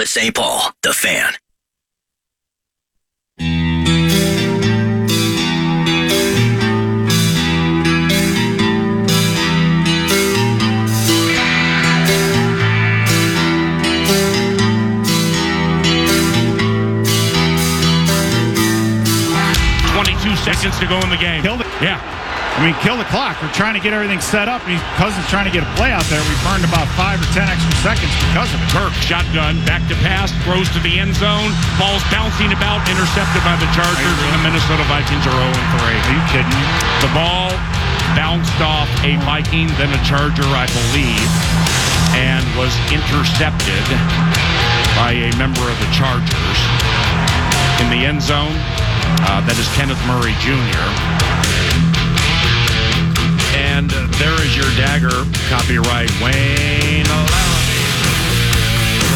Minneapolis, St. Paul, The Fan. Twenty-two seconds to go in the game. Yeah. I mean, kill the clock. We're trying to get everything set up. And Cousins trying to get a play out there. We burned about five or ten extra seconds because of it. Kirk shotgun, back to pass, throws to the end zone. Ball's bouncing about, intercepted by the Chargers, and the Minnesota Vikings are 0 3. Are you kidding me? The ball bounced off a Viking, then a Charger, I believe, and was intercepted by a member of the Chargers in the end zone. Uh, that is Kenneth Murray Jr. And there is your dagger. Copyright Wayne Larrivee.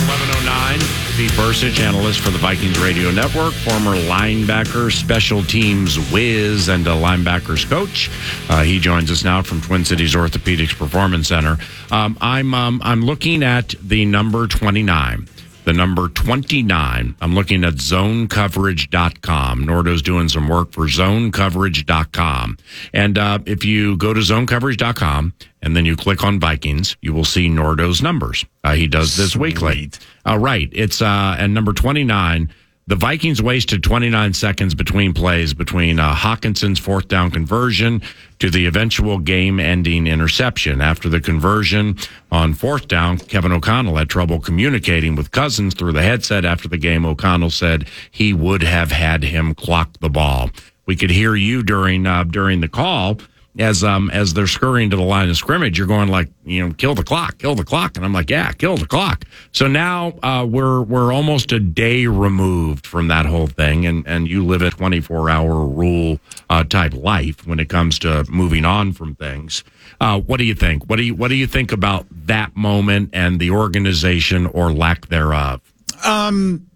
1109. Pete Bercich, analyst for the Vikings Radio Network, former linebacker, special teams whiz, and a linebackers coach. Uh, he joins us now from Twin Cities Orthopedics Performance Center. Um, I'm um, I'm looking at the number 29 the number 29. I'm looking at zonecoverage.com. Nordo's doing some work for zonecoverage.com. And uh, if you go to zonecoverage.com and then you click on Vikings, you will see Nordo's numbers. Uh, he does this weekly. Uh, right. It's uh, and number 29. The Vikings wasted 29 seconds between plays between uh, Hockenson's fourth down conversion to the eventual game ending interception. After the conversion on fourth down, Kevin O'Connell had trouble communicating with Cousins through the headset after the game. O'Connell said he would have had him clock the ball. We could hear you during uh, during the call as um as they're scurrying to the line of scrimmage, you're going like, you know, kill the clock, kill the clock, and I'm like, yeah, kill the clock. So now uh, we're we're almost a day removed from that whole thing, and and you live a 24 hour rule uh, type life when it comes to moving on from things. Uh, what do you think? What do you what do you think about that moment and the organization or lack thereof? Um,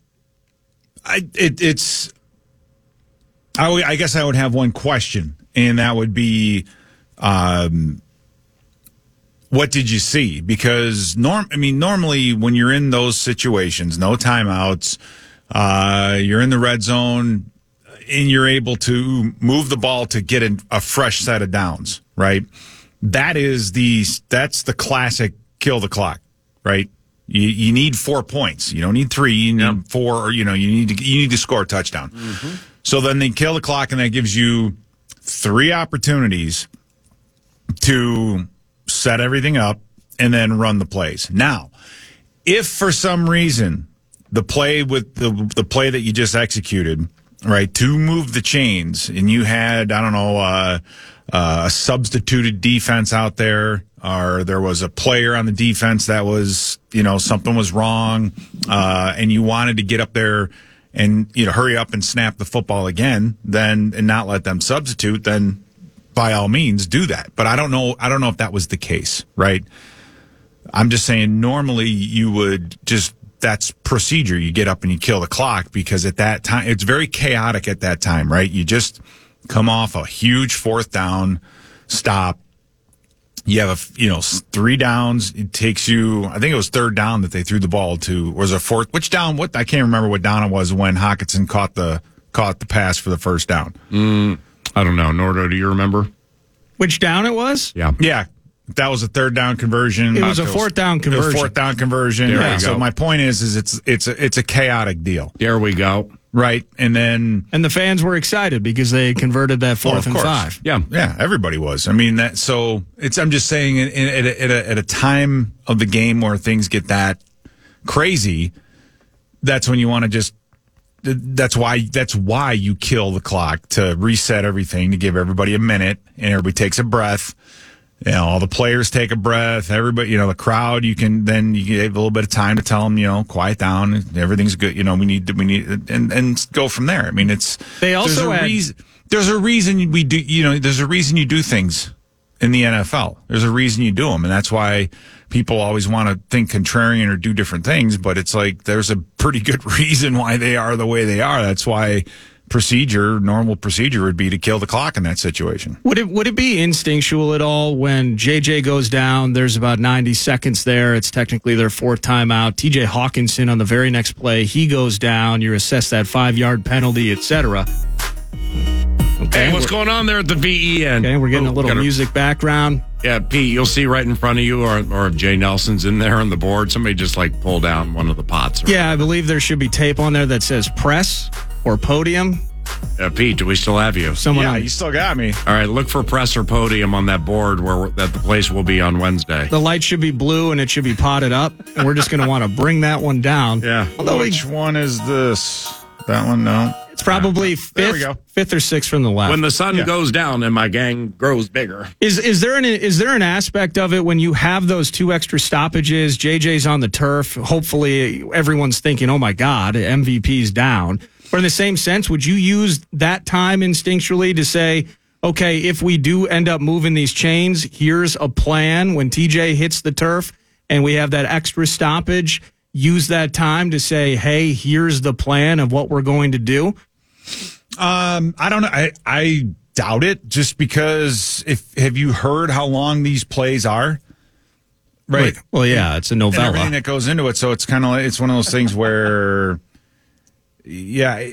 I it, it's. I, w- I guess I would have one question, and that would be, um, what did you see? Because norm, I mean, normally when you're in those situations, no timeouts, uh, you're in the red zone, and you're able to move the ball to get a, a fresh set of downs, right? That is the that's the classic kill the clock, right? You, you need four points. You don't need three. You need four, or you know, you need to you need to score a touchdown. So then they kill the clock, and that gives you three opportunities to set everything up and then run the plays. Now, if for some reason the play with the the play that you just executed, right, to move the chains, and you had I don't know uh, uh, a substituted defense out there, or there was a player on the defense that was you know something was wrong, uh, and you wanted to get up there and you know hurry up and snap the football again, then and not let them substitute, then by all means do that. But I don't know. I don't know if that was the case, right? I'm just saying. Normally, you would just that's procedure. You get up and you kill the clock because at that time it's very chaotic at that time, right? You just come off a huge fourth down stop. You have a you know three downs. It takes you. I think it was third down that they threw the ball to. Or was it fourth? Which down? What I can't remember what down it was when Hockenson caught the caught the pass for the first down. Mm, I don't know. Nordo, do you remember? Which down it was? Yeah. Yeah. That was a third down conversion. It was a fourth down it was conversion. fourth down conversion. There Right. you So my point is, is it's it's a, it's a chaotic deal, There we go. Right? And then And the fans were excited because they converted that Oh, fourth of and course. five. Yeah. yeah, everybody was. I mean that. So it's. I'm just saying, in, in, at, a, at, a, at a time of the game where things get that crazy, that's when you want to just. That's why. That's why you kill the clock to reset everything to give everybody a minute and everybody takes a breath. You know, all the players take a breath. Everybody, you know, the crowd. You can then you get a little bit of time to tell them, you know, quiet down. Everything's good. You know, we need to, we need and and go from there. I mean, it's They also there's a reason. There's a reason we do. You know, there's a reason you do things in the NFL. There's a reason you do them, and that's why people always want to think contrarian or do different things. But it's like there's a pretty good reason why they are the way they are. That's why procedure, normal procedure would be to kill the clock in that situation. Would it would it be instinctual at all when JJ goes down? There's about 90 seconds there. It's technically their fourth timeout. TJ Hockenson on the very next play, he goes down. You assess that five yard penalty, etc. Okay, what's going on there at the VEN? Okay, we're getting a Oh, little gotta- music background. Yeah, Pete, you'll see right in front of you, or or if Jay Nelson's in there on the board. Somebody just like pull down one of the pots. or- Yeah, I believe there should be tape on there that says press or podium. Uh, Pete, do we still have you? Someone yeah, on- you still got me. All right, look for press or podium on that board where that the place will be on Wednesday. the light should be blue and it should be potted up, and we're just going to want to bring that one down. Yeah. Although we, Which one is this? That one? No. it's probably There we fifth, go. fifth or sixth from the left. When the sun Yeah. goes down and my gang grows bigger. Is is there an is there an aspect of it when you have those two extra stoppages? JJ's on the turf. Hopefully, everyone's thinking, "Oh my God, MVP's down." But in the same sense, would you use that time instinctually to say, "Okay, if we do end up moving these chains, here's a plan." When TJ hits the turf and we have that extra stoppage, use that time to say, "Hey, here's the plan of what we're going to do." Um, I don't know. I, I doubt it just because if have you heard how long these plays are? Right. Well, yeah, it's a and everything that goes into it. So it's kind of like, it's one of those things where, yeah,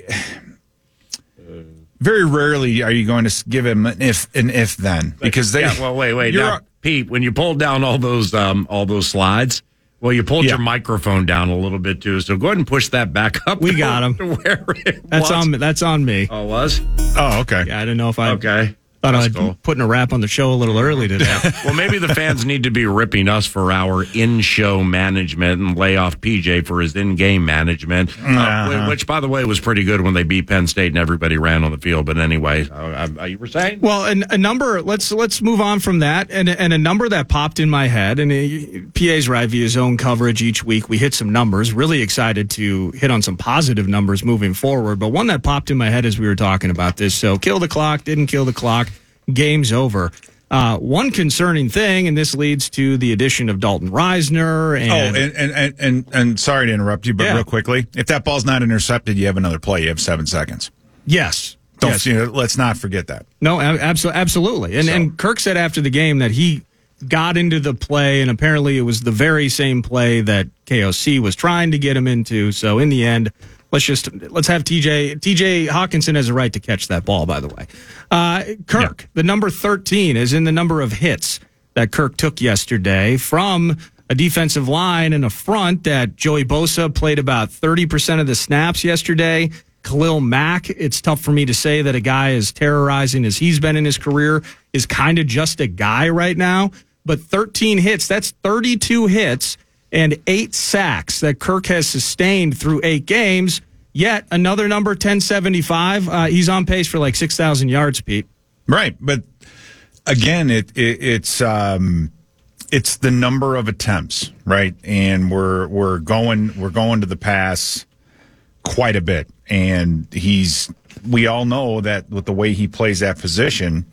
very rarely are you going to give him an if an if then because they. yeah, well, wait, wait. you're- Now, Pete, when you pulled down all those um, all those slides, well, you pulled Yeah. your microphone down a little bit too. So go ahead and push that back up. We got 'em. to where it That's was. on that's on me. Oh, it was oh, okay. Yeah, I didn't know if I okay. Thought That's I'd cool. putting a wrap on the show a little early today. Well, maybe the fans need to be ripping us for our in-show management and lay off PJ for his in-game management, uh, Uh-huh. which, by the way, was pretty good when they beat Penn State and everybody ran on the field. But anyway, uh, uh, you were saying? well, and a number. Let's let's move on from that, and and a number that popped in my head. And uh, PA's right via his own coverage each week. We hit some numbers. Really excited to hit on some positive numbers moving forward. But one that popped in my head as we were talking about this. So kill the clock. Didn't kill the clock. Game's over. Uh, one concerning thing, and this leads to the addition of Dalton Risner. And, Oh, and, and, and, and, and sorry to interrupt you, but Yeah. real quickly, if that ball's not intercepted, you have another play. You have seven seconds. yes, Don't yes. you know, let's not forget that. No, absolutely, absolutely. And So- and Kirk said after the game that he got into the play, and apparently it was the very same play that KOC was trying to get him into. So in the end, let's just let's have TJ TJ Hockenson has a right to catch that ball. By the way, uh, Kirk, the number thirteen is in the number of hits that Kirk took yesterday from. A defensive line and a front that Joey Bosa played about 30% of the snaps yesterday. Khalil Mack, it's tough for me to say that a guy as terrorizing as he's been in his career is kind of just a guy right now. But 13 hits, that's 32 hits and eight sacks that Kirk has sustained through eight games. Yet another number, 1075. Uh, he's on pace for like 6,000 yards, Pete. Right, but again, it, it it's um, it's the number of attempts, right? And we're we're going we're going to the pass quite a bit, and he's we all know that with the way he plays that position,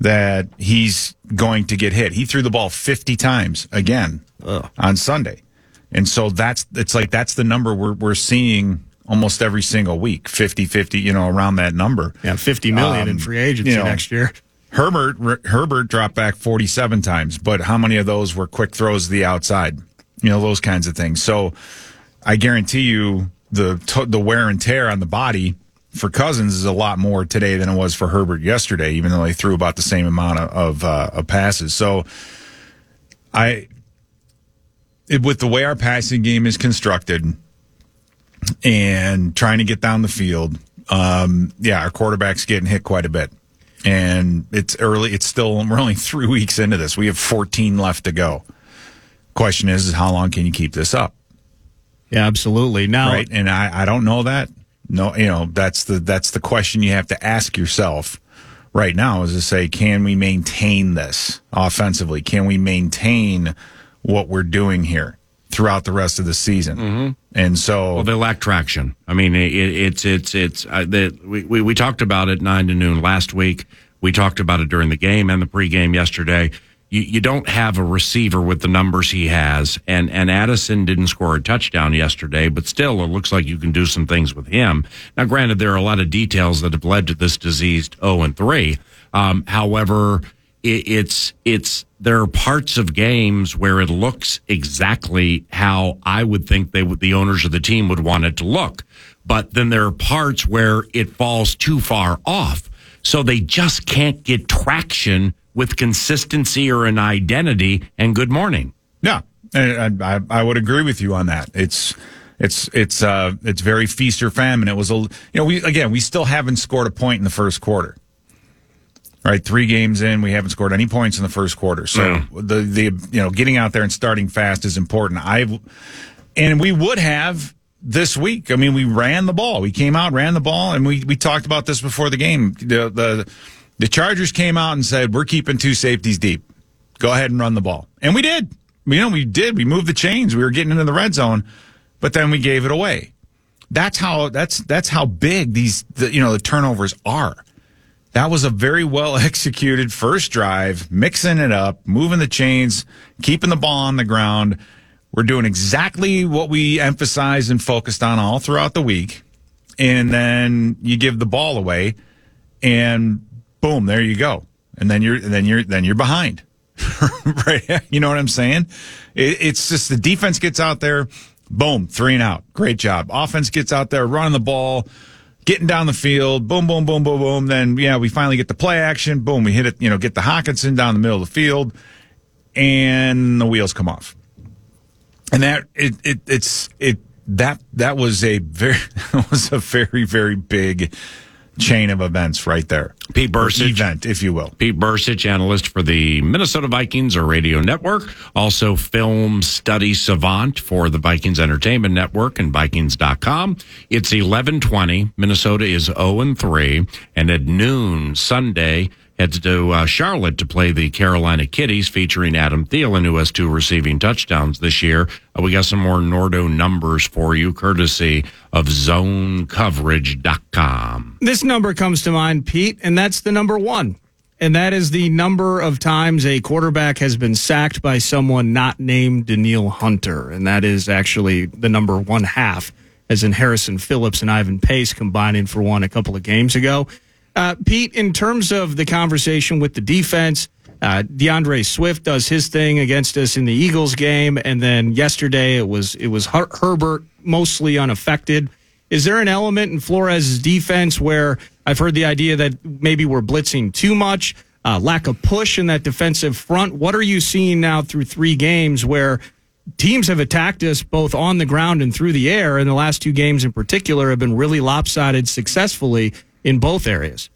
that he's going to get hit. He threw the ball fifty times again on Sunday, and so that's it's like that's the number we're we're seeing almost every single week 50 50 you know around that number Yeah, 50 million in Um, free agency you know, next year. Herbert Herbert dropped back 47 times, but how many of those were quick throws to the outside? You know, those kinds of things. So I guarantee you the t- the wear and tear on the body for Cousins is a lot more today than it was for Herbert yesterday, even though he threw about the same amount of of, uh, of passes. So I with the way our passing game is constructed and trying to get down the field, um, yeah, our quarterback's getting hit quite a bit. And it's early. It's still, we're only three weeks into this. We have 14 left to go. Question is, is how long can you keep this up? Yeah, absolutely. Now, Right. And I, I don't know that. No, you know, that's the, that's the question you have to ask yourself right now is to say, can we maintain this offensively? Can we maintain what we're doing here throughout the rest of the season? And so, Well, they lack traction. I mean, it, it's it's it's uh, the, we, we we talked about it nine to noon last week. We talked about it during the game and the pregame yesterday. you, you don't have a receiver with the numbers he has, and and Addison didn't score a touchdown yesterday, but still, it looks like you can do some things with him. Now, granted, there are a lot of details that have led to this diseased zero and three. Um, however, it, it's it's there are parts of games where it looks exactly how I would think they would the owners of the team would want it to look, but then there are parts where it falls too far off. So they just can't get traction with consistency or an identity. And good morning. Yeah, and I, I would agree with you on that. It's it's it's uh it's very feast or famine. It was a you know we again we still haven't scored a point in the first quarter. Right, three games in, we haven't scored any points in the first quarter. So Yeah. the the you know getting out there and starting fast is important. I've and we would have this week. I mean, we ran the ball. We came out, ran the ball, and we we talked about this before the game. The the the Chargers came out and said we're keeping two safeties deep. Go ahead and run the ball, and we did. You know, we did. We moved the chains. We were getting into the red zone, but then we gave it away. That's how that's that's how big these the, you know the turnovers are. That was a very well executed first drive, mixing it up, moving the chains, keeping the ball on the ground. We're doing exactly what we emphasized and focused on all throughout the week. And then you give the ball away and boom, there you go. And then you're then you're then you're behind. right? You know what I'm saying? It, it's just the defense gets out there, boom, three and out. Great job. Offense gets out there, running the ball, getting down the field, boom, boom, boom, boom, boom. Then yeah, we finally get the play action. Boom, we hit it. You know, get the Hockenson down the middle of the field, and the wheels come off. And that it, it it's it that that was a very that was a very very big chain of events right there. Pete Bercich. event, if you will. Pete Bercich, analyst for the Minnesota Vikings or Radio Network, also film study savant for the Vikings Entertainment Network and Vikings.com. It's 1120. Minnesota is 0 and 3. And at noon Sunday, heads to uh, Charlotte to play the Carolina Kitties featuring Adam Thielen, who has two receiving touchdowns this year. Uh, we got some more Nordo numbers for you, courtesy of zonecoverage.com. This number comes to mind, Pete, and that's the number one. And that is the number of times a quarterback has been sacked by someone not named Danielle Hunter. And that is actually the number one half, as in Harrison Phillips and Ivan Pace combining for one a couple of games ago. Uh, Pete, in terms of the conversation with the defense, uh, D'Andre Swift does his thing against us in the Eagles game, and then yesterday it was it was Her- Herbert mostly unaffected. Is there an element in Flores' defense where I've heard the idea that maybe we're blitzing too much, uh, lack of push in that defensive front? What are you seeing now through three games where teams have attacked us both on the ground and through the air? And the last two games in particular have been really lopsided successfully in both areas.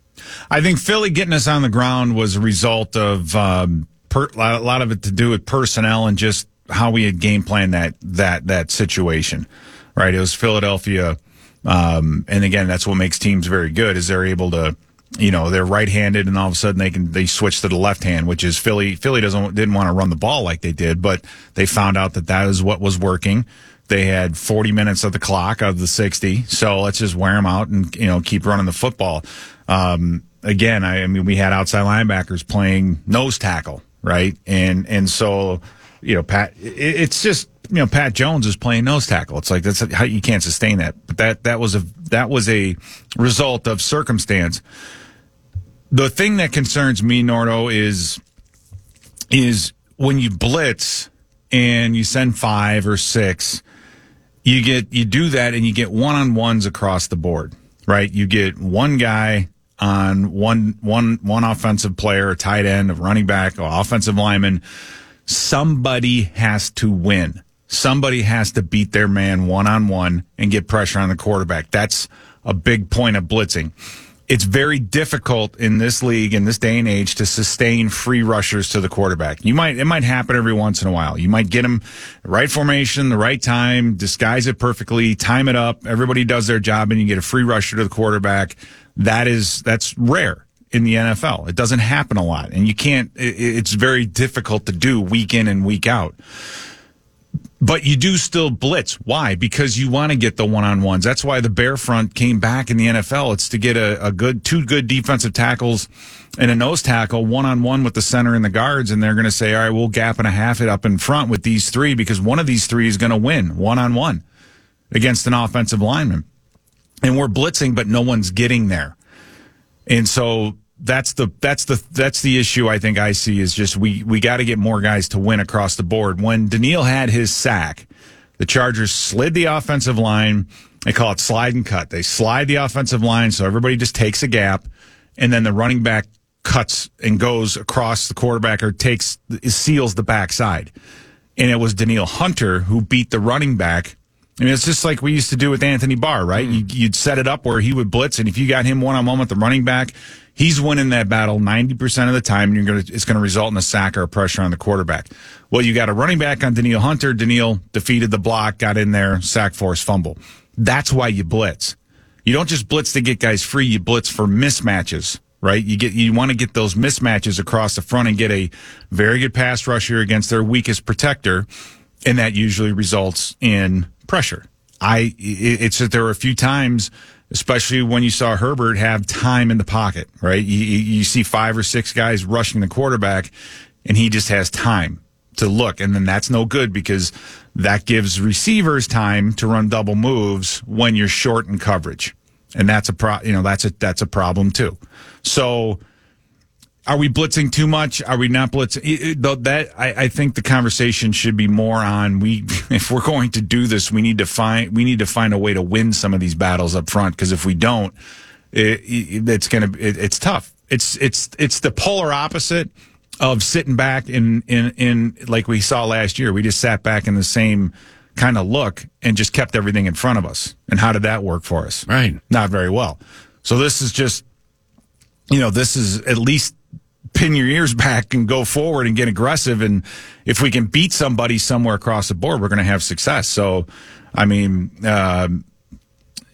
I think Philly getting us on the ground was a result of um, per, a lot of it to do with personnel and just how we had game planned that that that situation. Right, it was Philadelphia, um, and again, that's what makes teams very good is they're able to, you know, they're right-handed, and all of a sudden they can they switch to the left hand, which is Philly. Philly doesn't didn't want to run the ball like they did, but they found out that that is what was working. They had 40 minutes of the clock of the 60, so let's just wear them out and you know keep running the football. Um, again, I, I mean, we had outside linebackers playing nose tackle, right? And and so you know, Pat, it, it's just you know, Pat Jones is playing nose tackle. It's like that's how you can't sustain that. But that that was a that was a result of circumstance. The thing that concerns me, Nordo, is is when you blitz and you send five or six, you get you do that and you get one on ones across the board, right? You get one guy on one one one offensive player, a tight end, a running back, or offensive lineman. Somebody has to win. Somebody has to beat their man one on one and get pressure on the quarterback. That's a big point of blitzing. It's very difficult in this league in this day and age to sustain free rushers to the quarterback. You might it might happen every once in a while. You might get them the right formation, the right time, disguise it perfectly, time it up. Everybody does their job, and you get a free rusher to the quarterback. That is that's rare in the NFL. It doesn't happen a lot, and you can't. It, it's very difficult to do week in and week out But you do still blitz. Why? Because you want to get the one on ones. That's why the Bear front came back in the NFL. It's to get a, a good, two good defensive tackles and a nose tackle one on one with the center and the guards. And they're going to say, all right, we'll gap and a half it up in front with these three because one of these three is going to win one on one against an offensive lineman. And we're blitzing, but no one's getting there. And so that's the that's the that's the issue I think I see is just we we got to get more guys to win across the board. When Danielle had his sack, the Chargers slid the offensive line. They call it slide and cut. They slide the offensive line so everybody just takes a gap, and then the running back cuts and goes across the quarterback or takes seals the backside. And it was Danielle Hunter who beat the running back. I mean, it's just like we used to do with Anthony Barr, right? Mm. You, would set it up where he would blitz, and if you got him one on one with the running back, he's winning that battle 90% of the time and you're going to, it's going to result in a sack or a pressure on the quarterback. Well, you got a running back on Danielle Hunter. Danielle defeated the block, got in there, sack force fumble. That's why you blitz. You don't just blitz to get guys free. You blitz for mismatches, right? You get, you want to get those mismatches across the front and get a very good pass rusher against their weakest protector. And that usually results in pressure. I, it's that there were a few times especially when you saw Herbert have time in the pocket, right? You, you see five or six guys rushing the quarterback, and he just has time to look. And then that's no good because that gives receivers time to run double moves when you're short in coverage. And that's a pro, you know, that's a, that's a problem too. So, are we blitzing too much? Are we not blitzing? That I, I, think the conversation should be more on we. If we're going to do this, we need to find we need to find a way to win some of these battles up front. Because if we don't, it, it, it's gonna it, it's tough. It's it's it's the polar opposite of sitting back in in in like we saw last year. We just sat back in the same kind of look and just kept everything in front of us. And how did that work for us? Right, not very well. So this is just you know this is at least pin your ears back and go forward and get aggressive. And if we can beat somebody somewhere across the board, we're going to have success. So, I mean, uh,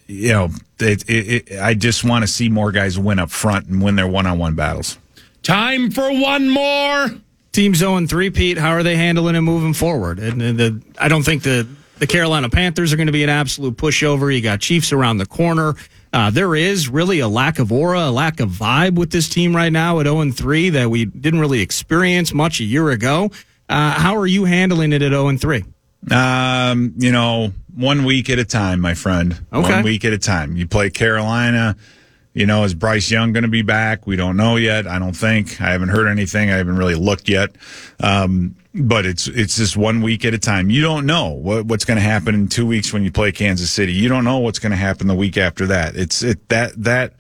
you know, it, it, it, I just want to see more guys win up front and win their one on one battles. Time for one more. Team Zone 3, Pete. How are they handling it moving forward? And, and the, I don't think the, the Carolina Panthers are going to be an absolute pushover. You got Chiefs around the corner. Uh, there is really a lack of aura, a lack of vibe with this team right now at 0 3 that we didn't really experience much a year ago. Uh, how are you handling it at 0 3? Um, you know, one week at a time, my friend. Okay. One week at a time. You play Carolina. You know, is Bryce Young going to be back? We don't know yet. I don't think. I haven't heard anything. I haven't really looked yet. Um, but it's it's just one week at a time. You don't know what, what's going to happen in two weeks when you play Kansas City. You don't know what's going to happen the week after that. It's it that that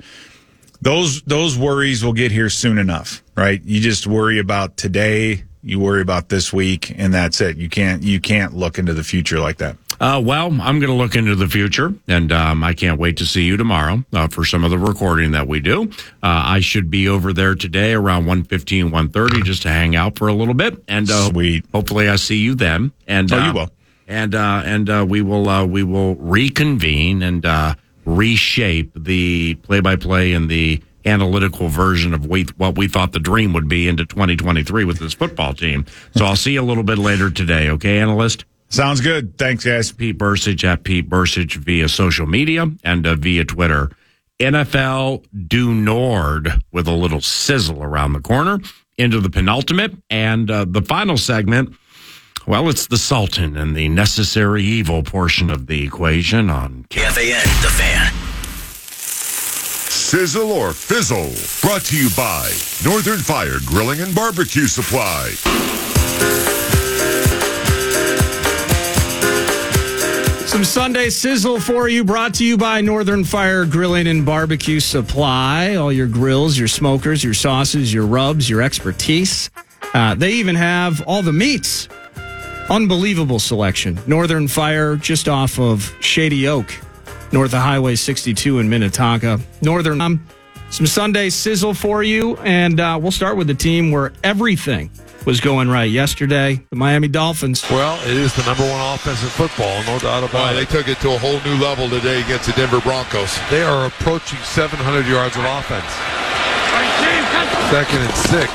those those worries will get here soon enough, right? You just worry about today. You worry about this week, and that's it. You can't you can't look into the future like that. Uh, well, I'm going to look into the future, and um, I can't wait to see you tomorrow uh, for some of the recording that we do. Uh, I should be over there today around 1.15, 1.30 just to hang out for a little bit, and uh, Sweet. hopefully I see you then. And oh, you uh, will. And uh, and we will we will reconvene and reshape the play-by-play and the analytical version of what we thought the dream would be into 2023 with this football team. So I'll see you a little bit later today, okay, analyst? Sounds good. Thanks, guys. Pete Bercich at Pete Bercich via social media and uh, via Twitter. NFL du Nord with a little sizzle around the corner into the penultimate and uh, the final segment. Well, it's the Sultan and the necessary evil portion of the equation on KFAN, the fan. Sizzle or Fizzle, brought to you by Northern Fire Grilling and Barbecue Supply. Some Sunday sizzle for you, brought to you by Northern Fire Grilling and Barbecue Supply. All your grills, your smokers, your sauces, your rubs, your expertise. Uh, they even have all the meats. Unbelievable selection. Northern Fire, just off of Shady Oak, north of Highway 62 in Minnetonka. Northern, um, some Sunday sizzle for you, and uh, we'll start with the team where everything was going right yesterday. The Miami Dolphins. Well, it is the number one offense in football, no doubt about it. They took it to a whole new level today against the Denver Broncos. They are approaching 700 yards of offense. Second and six.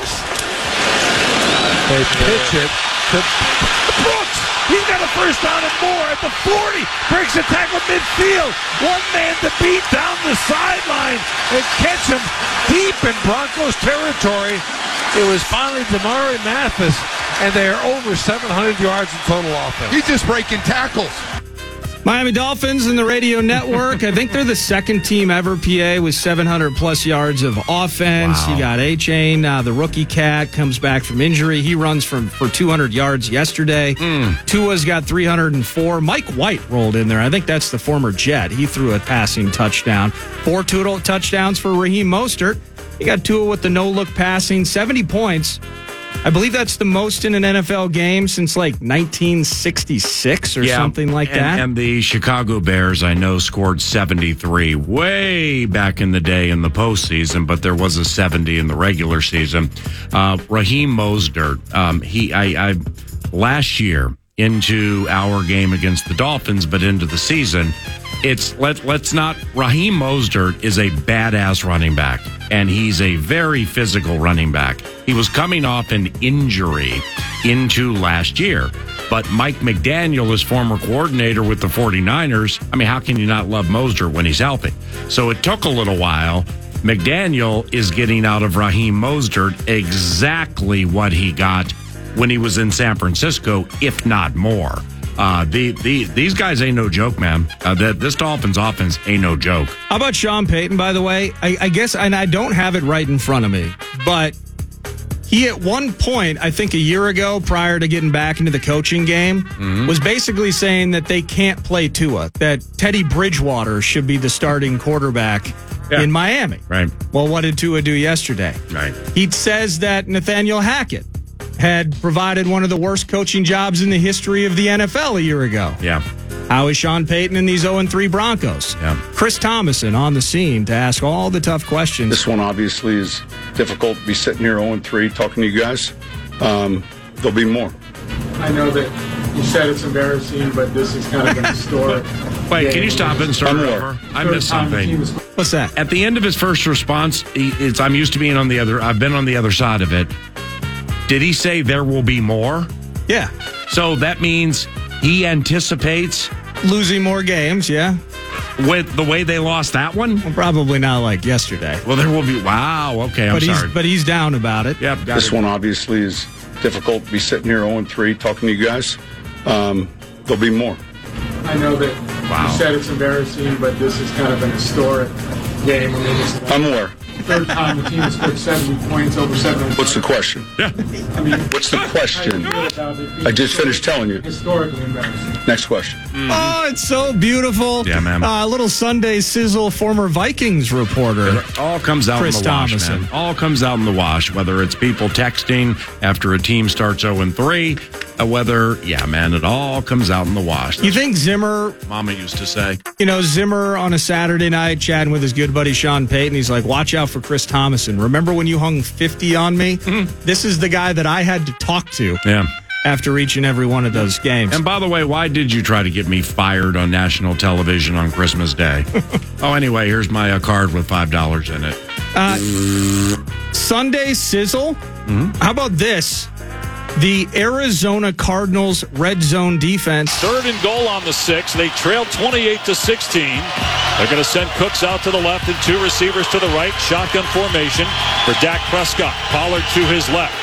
They pitch it to Brooks. He's got a first down and more at the 40. Breaks a tackle midfield. One man to beat down the sideline and catch him deep in Broncos territory. It was finally Damari Mathis, and they are over 700 yards in total offense. He's just breaking tackles. Miami Dolphins and the radio network. I think they're the second team ever, PA, with 700 plus yards of offense. Wow. You got Achane, uh, the rookie cat, comes back from injury. He runs from for 200 yards yesterday. Tua's got 304. Mike White rolled in there. I think that's the former Jet. He threw a passing touchdown. Four total touchdowns for Raheem Mostert. You got Tua with the no look passing, 70 points. I believe that's the most in an NFL game since like 1966 or something like and, that. And the Chicago Bears, I know, scored 73 way back in the day in the postseason, but there was a 70 in the regular season. Uh, Raheem Mostert, um, he, I, I, last year into our game against the Dolphins, but into the season, it's let let's not. Raheem Mostert is a badass running back, and he's a very physical running back. He was coming off an injury into last year, but Mike McDaniel is former coordinator with the 49ers. I mean, how can you not love Mostert when he's healthy? So it took a little while. McDaniel is getting out of Raheem Mostert exactly what he got when he was in San Francisco, if not more. Uh, the, the these guys ain't no joke, man. Uh, the, this Dolphins offense ain't no joke. How about Sean Payton, by the way? I, I guess, and I don't have it right in front of me, but he at one point, I think a year ago, prior to getting back into the coaching game, was basically saying that they can't play Tua, that Teddy Bridgewater should be the starting quarterback Yeah. in Miami. Right. Well, what did Tua do yesterday? Right. He says that Nathaniel Hackett had provided one of the worst coaching jobs in the history of the NFL a year ago. Yeah. How is Sean Payton and these 0 3 Broncos? Yeah. Chris Tomasson on the scene to ask all the tough questions. This one obviously is difficult to be sitting here 0 3 talking to you guys. Um, there'll be more. I know that you said it's embarrassing, but this is kind of an historic. Wait, can you stop it and start I'm it more. over? I missed something. What's that? At the end of his first response, he, it's I'm used to being on the other. I've been on the other side of it. Did he say there will be more? Yeah. So that means he anticipates Losing more games, yeah. with the way they lost that one. Well, probably not like yesterday. Well, there will be. Wow. Okay, I'm but sorry. he's but he's down about it. yep. Got This it. one obviously is difficult to be sitting here 0 3 talking to you guys. Um, there'll be more. I know that Wow. you said it's embarrassing, but this is kind of an historic game. I mean, I'm aware. Third time the team has scored 70 points over 700. What's the question? Yeah. I mean, What's the question? you feel about it being I just finished telling you. Historically embarrassing. Next question. Oh, it's so beautiful. Yeah, man. Uh, little Sunday sizzle, former Vikings reporter. It all comes out Chris in the wash, Tomasson. man. All comes out in the wash. Whether it's people texting after a team starts 0 and 3, uh, whether, yeah, man, it all comes out in the wash. You think Zimmer Mama used to say. you know, Zimmer on a Saturday night chatting with his good buddy Sean Payton. He's like, watch out for Chris Tomasson. Remember when you hung 50 on me? Mm-hmm. This is the guy that I had to talk to Yeah. after each and every one of those games. And by the way, why did you try to get me fired on national television on Christmas Day? oh, anyway, here's my uh, card with $5 in it. Uh, Sunday sizzle? Mm-hmm. How about this? The Arizona Cardinals red zone defense. Third and goal on the six. They trail 28 to 16. They're going to send Cooks out to the left and two receivers to the right. Shotgun formation for Dak Prescott. Pollard to his left.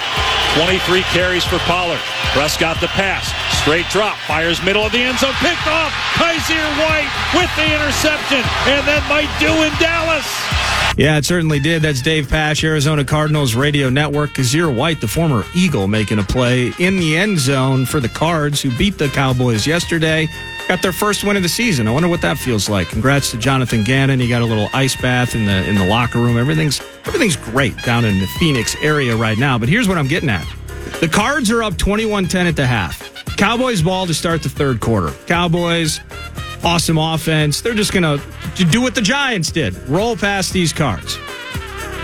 23 carries for Pollard. Prescott the pass. Straight drop. Fires middle of the end zone. Picked off. Kyzir White with the interception. And that might do in Dallas. Yeah, it certainly did. That's Dave Pasch, Arizona Cardinals radio network. Kyzir White, the former Eagle, making a play in the end zone for the Cards, who beat the Cowboys yesterday. Got their first win of the season. I wonder what that feels like. Congrats to Jonathan Gannon. He got a little ice bath in the in the locker room. Everything's everything's great down in the Phoenix area right now. But here's what I'm getting at. The Cards are up 21-10 at the half. Cowboys ball to start the third quarter. Cowboys awesome offense. They're just going to do what the Giants did roll past these cards.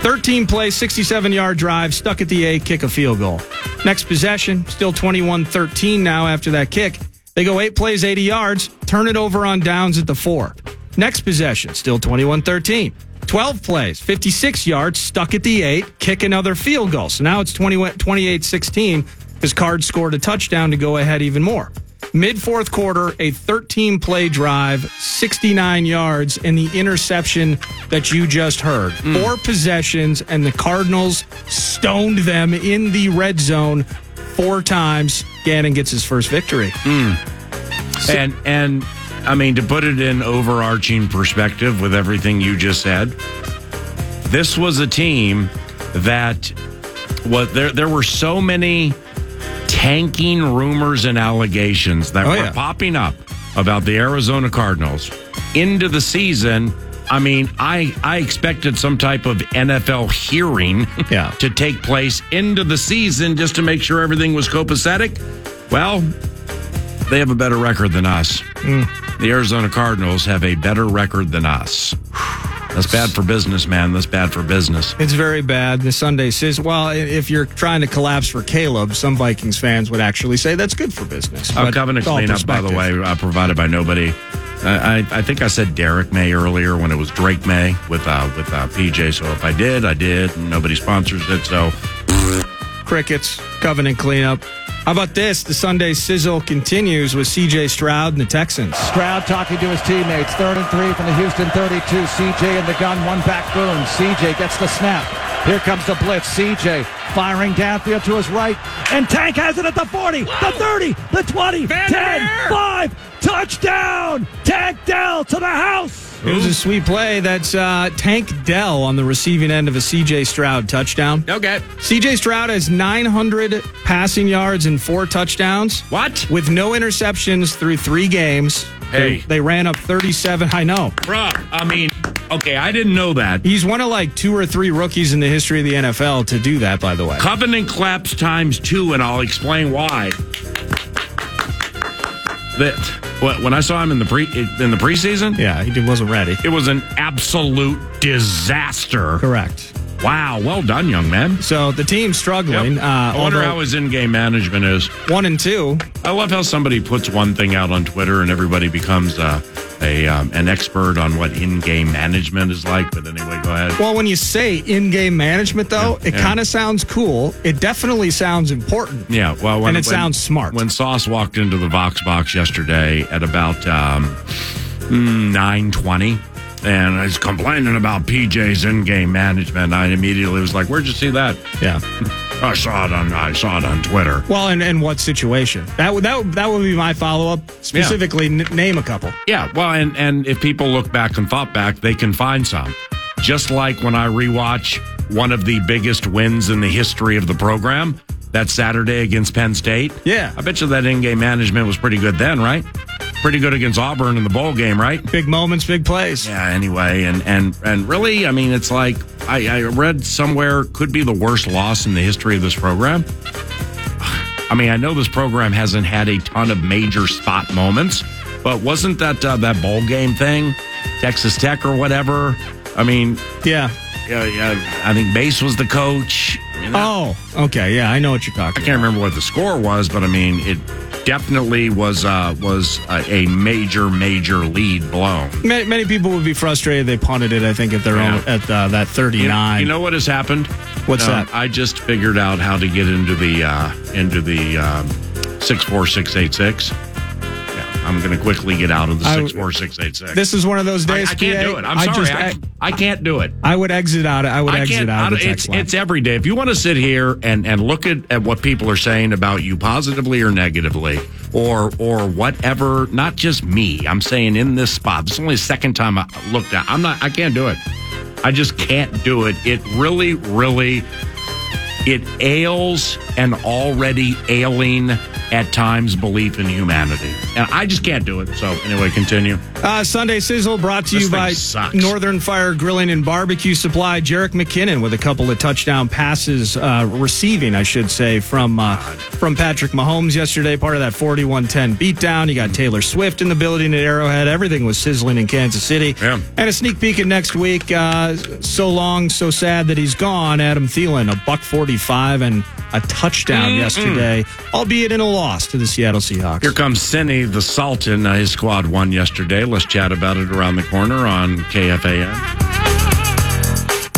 13 play, 67 yard drive, stuck at the eight, kick a field goal. Next possession, still 21 13 now after that kick. They go eight plays, 80 yards, turn it over on downs at the four. Next possession, still 21 13. 12 plays, 56 yards, stuck at the eight, kick another field goal. So now it's 28 16 because Cards scored a touchdown to go ahead even more. Mid fourth quarter, a 13 play drive, 69 yards, and the interception that you just heard. Mm. Four possessions, and the Cardinals stoned them in the red zone four times. Gannon gets his first victory. Mm. And and I mean to put it in overarching perspective with everything you just said, this was a team that was there there were so many tanking rumors and allegations that Oh, were yeah. popping up about the Arizona Cardinals into the season. I mean, I I expected some type of NFL hearing Yeah. to take place into the season just to make sure everything was copacetic. Well, they have a better record than us. Mm. The Arizona Cardinals have a better record than us. That's bad for business, man. That's bad for business. It's very bad. The Sunday says, well, if you're trying to collapse for Caleb, some Vikings fans would actually say that's good for business. But covenant cleanup, by the way, uh, provided by nobody. I, I I think I said Derek May earlier when it was Drake Maye with uh, with uh, PJ. So if I did, I did. Nobody sponsors it. So Crickets, covenant cleanup. How about this? The Sunday sizzle continues with CJ Stroud and the Texans. Stroud talking to his teammates. Third and three from the Houston 32. CJ in the gun, one back boom. CJ gets the snap. Here comes the blitz. CJ firing downfield to his right. And Tank has it at the 40, the 30, the 20, 10, 5. Touchdown! Tank Dell to the house! It was a sweet play. That's uh, Tank Dell on the receiving end of a CJ Stroud touchdown. okay, CJ Stroud has 900 passing yards and four touchdowns. what, With no interceptions through three games. Hey. They, they ran up 37. I know. bruh? I mean, okay, I didn't know that. He's one of like two or three rookies in the history of the NFL to do that, by the way. Covenant claps times two, and I'll explain why. That when I saw him in the pre in the preseason, Yeah, he wasn't ready. it was an absolute disaster. Correct. Wow, well done, young man. So the team's struggling. Yep. Uh, I wonder how his in-game management is. one and two. I love how somebody puts one thing out on Twitter and everybody becomes uh, a um, an expert on what in-game management is like. But anyway, go ahead. Well, when you say in-game management, though, Yeah, it yeah. kind of sounds cool. It definitely sounds important. Yeah, well, when, And it when- sounds smart. When Sauce walked into the Vox box yesterday at about um, nine twenty, and he's complaining about PJ's in-game management, I immediately was like, "Where'd you see that?" Yeah. I saw it on I saw it on Twitter. Well, and, and what situation? That would that that would be my follow-up. Specifically, n- name a couple. Yeah, well, and and if people look back and thought back, they can find some. Just like when I rewatch one of the biggest wins in the history of the program, that Saturday against Penn State. Yeah. I bet you that in-game management was pretty good then, right? Pretty good against Auburn in the bowl game, right? Big moments, big plays. Yeah. Anyway, and and and really, I mean, it's like I, I read somewhere could be the worst loss in the history of this program. I mean, I know this program hasn't had a ton of major spot moments, but wasn't that uh, that bowl game thing, Texas Tech or whatever? I mean, Yeah. yeah, yeah, I think Base was the coach. I mean, that- Oh, okay. Yeah, I know what you're talking I can't about. remember what the score was, but I mean, it definitely was uh, was a, a major major lead blown. Many, many people would be frustrated they punted it. I think at their Yeah. own at uh, that 39. You, you know what has happened? What's Uh, that? I just figured out how to get into the uh, into the um, six four six eight six. I'm going to quickly get out of the I- six four six eight six. this is one of those days. I can't PA, do it. I'm I sorry. just- I, I can't do it. I would exit out. I would I exit out I of the it's line. it's every day. If you want to sit here and and look at, at what people are saying about you positively or negatively, or or whatever, not just me. I'm saying in this spot. This is only the second time I looked at. I'm not. I can't do it. I just can't do it. It really, really, it ails an already ailing at times belief in humanity, and I just can't do it. So anyway, continue. Uh, Sunday Sizzle brought to This you by sucks. Northern Fire Grilling and Barbecue Supply. Jerick McKinnon with a couple of touchdown passes, uh, receiving, I should say, from uh, from Patrick Mahomes yesterday. Part of that 41-10 beatdown. You got Taylor Swift in the building at Arrowhead. Everything was sizzling in Kansas City. Yeah. And a sneak peek at next week. Uh, so long, so sad that he's gone. Adam Thielen, a buck 45 and a touchdown yesterday, albeit in a loss to the Seattle Seahawks. Here comes Siny, the Sultan. Uh, his squad won yesterday. Let's chat about it around the corner on KFAN.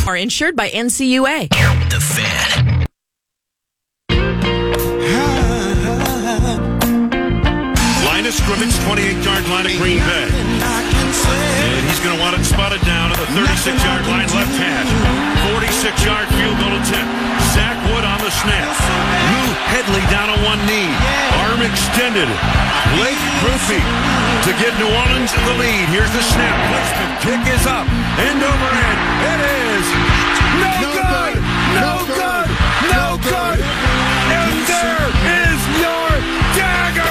Are insured by NCUA. The Fan. scrimmage, 28-yard line of Green Bay. And he's going to want it spotted down at the 36-yard line left hash. 46-yard field goal attempt. Wood on the snap. Lou Hedley down on one knee. Arm extended. Blake Ruffy to give New Orleans the lead. Here's the snap. Kick is up. End over end. It is. No, good. No good. No good. And there is your dagger.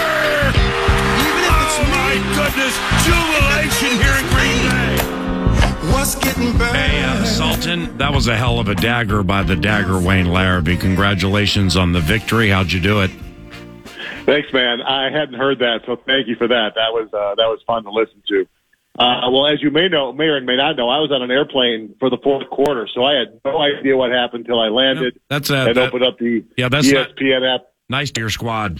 Oh my goodness. Jubilation here in Green Bay. What's getting better? Hey, uh, Sultan, that was a hell of a dagger by the dagger Wayne Larrivee. Congratulations on the victory. How'd you do it? Thanks, man. I hadn't heard that, so thank you for that. That was uh, that was fun to listen to. Uh, well, as you may know, may or may not know, I was on an airplane for the fourth quarter, so I had no idea what happened until I landed That's a and that- opened up the Yeah, that's not- ESPN app. nice to your squad.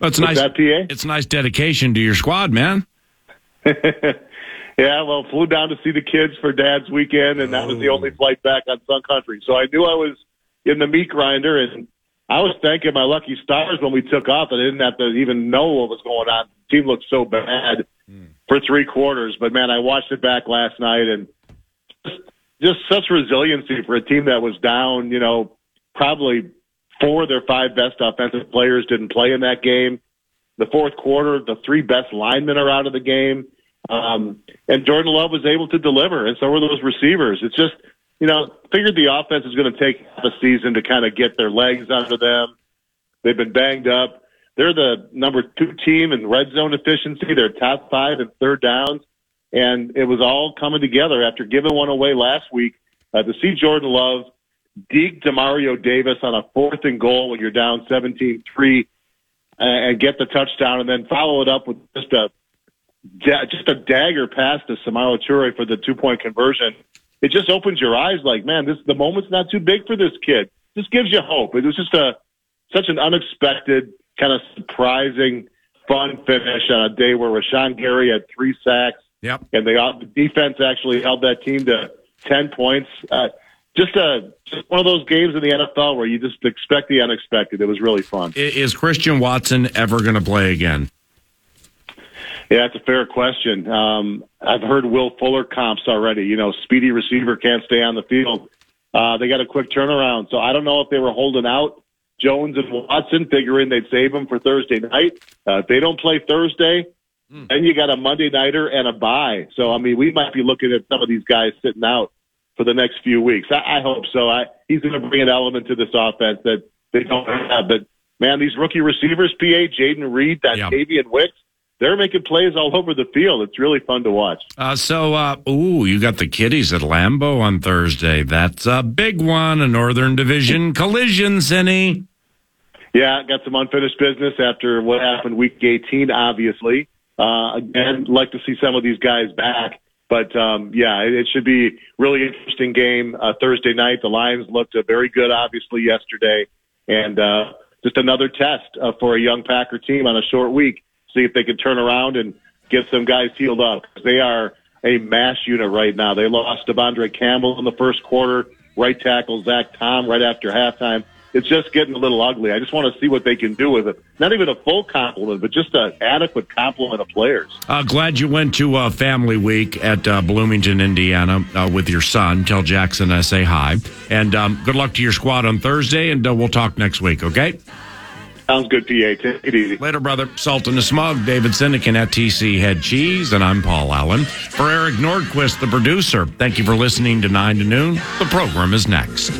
That's What's nice. that, PA? It's nice dedication to your squad, man. Yeah, well, flew down to see the kids for Dad's weekend, and that was the only oh. flight back on Sun Country. So I knew I was in the meat grinder, and I was thanking my lucky stars when we took off. I didn't have to even know what was going on. The team looked so bad hmm. for three quarters, but man, I watched it back last night, and just, just such resiliency for a team that was down. You know, probably four of their five best offensive players didn't play in that game. The fourth quarter, the three best linemen are out of the game. Um, and Jordan Love was able to deliver, and so were those receivers. It's just, you know, figured the offense is going to take a season to kind of get their legs under them. They've been banged up. They're the number two team in red zone efficiency. They're top five in third downs. And it was all coming together after giving one away last week. Uh, to see Jordan Love deke Demario Davis on a fourth and goal when you're down 17-3 uh, and get the touchdown and then follow it up with just a da- just a dagger pass to Samori Toure for the two point conversion. It just opens your eyes like, man, this the moment's not too big for this kid. This gives you hope. It was just a such an unexpected, kind of surprising, fun finish on a day where Rashan Gary had three sacks. Yep. And they the defense actually held that team to ten points. Uh, just a just one of those games in the NFL where you just expect the unexpected. It was really fun. Is Christian Watson ever going to play again? Yeah, it's a fair question. Um, I've heard Will Fuller comps already. You know, speedy receiver can't stay on the field. Uh, they got a quick turnaround, so I don't know if they were holding out Jones and Watson, figuring they'd save them for Thursday night. Uh, if they don't play Thursday, then you got a Monday nighter and a bye. So I mean, we might be looking at some of these guys sitting out for the next few weeks. I, I hope so. I, he's going to bring an element to this offense that they don't have. But man, these rookie receivers, PA, Jayden Reed, that Davian Wicks, they're making plays all over the field. It's really fun to watch. Uh, so, uh, ooh, you got the kiddies at Lambeau on Thursday. That's a big one, a Northern Division collision, Siny. Yeah, got some unfinished business after what happened week 18, obviously. Uh, again, like to see some of these guys back. But um, yeah, it, it should be really interesting game uh, Thursday night. The Lions looked uh, very good, obviously, yesterday, and uh, just another test uh, for a young Packer team on a short week. See if they can turn around and get some guys healed up. They are a mass unit right now. They lost De'Vondre Campbell in the first quarter, right tackle Zach Tom right after halftime. It's just getting a little ugly. I just want to see what they can do with it. Not even a full complement, but just an adequate complement of players. Uh, glad you went to uh, Family Week at uh, Bloomington, Indiana, uh, with your son. Tell Jackson I say hi, and um, good luck to your squad on Thursday. And uh, we'll talk next week. Okay. Sounds good, PA. Take it easy. Later, brother. Salt Sultan the Smug, David Sinykin at TC Head Cheese, and I'm Paul Allen. For Eric Nordquist, the producer, thank you for listening to 9 to noon. The program is next.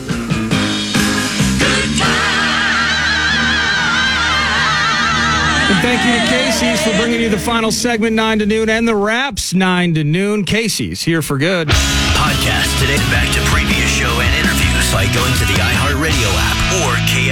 And thank you to Casey's for bringing you the final segment, 9 to noon, and the wraps, 9 to noon. Casey's here for good. Podcast today. Back to previous show and interviews by going to the iHeartRadio app or KS.